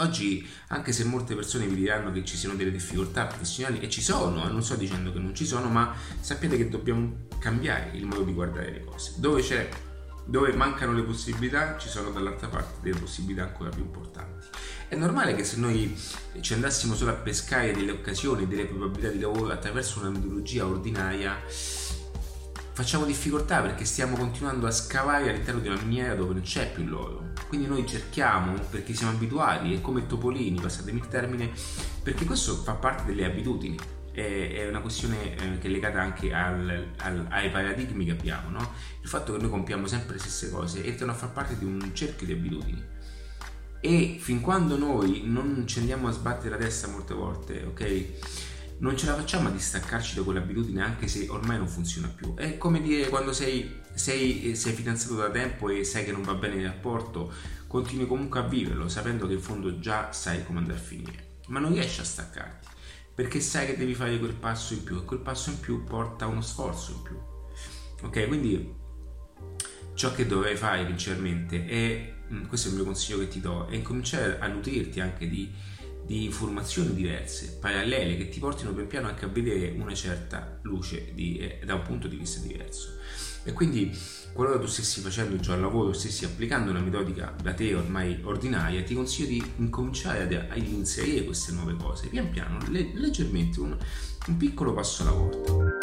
Oggi, anche se molte persone vi diranno che ci siano delle difficoltà professionali, e ci sono, non sto dicendo che non ci sono, ma sappiate che dobbiamo cambiare il modo di guardare le cose. Dove, dove mancano le possibilità, ci sono dall'altra parte delle possibilità ancora più importanti. È normale che se noi ci andassimo solo a pescare delle occasioni, delle probabilità di lavoro attraverso una metodologia ordinaria, facciamo difficoltà perché stiamo continuando a scavare all'interno di una miniera dove non c'è più l'oro. Quindi noi cerchiamo, perché siamo abituati, è come topolini, passatemi il termine, perché questo fa parte delle abitudini. È una questione eh, che è legata anche al, al, ai paradigmi che abbiamo, no? Il fatto che noi compiamo sempre le stesse cose entrano a far parte di un cerchio di abitudini. E fin quando noi non ci andiamo a sbattere la testa molte volte, ok? Non ce la facciamo a distaccarci da quell'abitudine anche se ormai non funziona più. È come dire quando sei, sei, sei fidanzato da tempo e sai che non va bene il rapporto, continui comunque a viverlo sapendo che in fondo già sai come andrà a finire, ma non riesci a staccarti perché sai che devi fare quel passo in più e quel passo in più porta uno sforzo in più. Ok, quindi ciò che dovrai fare principalmente è, mm, questo è il mio consiglio che ti do, è incominciare a nutrirti anche di di informazioni diverse, parallele, che ti portino pian piano anche a vedere una certa luce di, eh, da un punto di vista diverso. E quindi, qualora tu stessi facendo già il lavoro, stessi applicando una metodica da te ormai ordinaria, ti consiglio di incominciare ad, ad inserire queste nuove cose, pian piano, le, leggermente, un, un piccolo passo alla volta.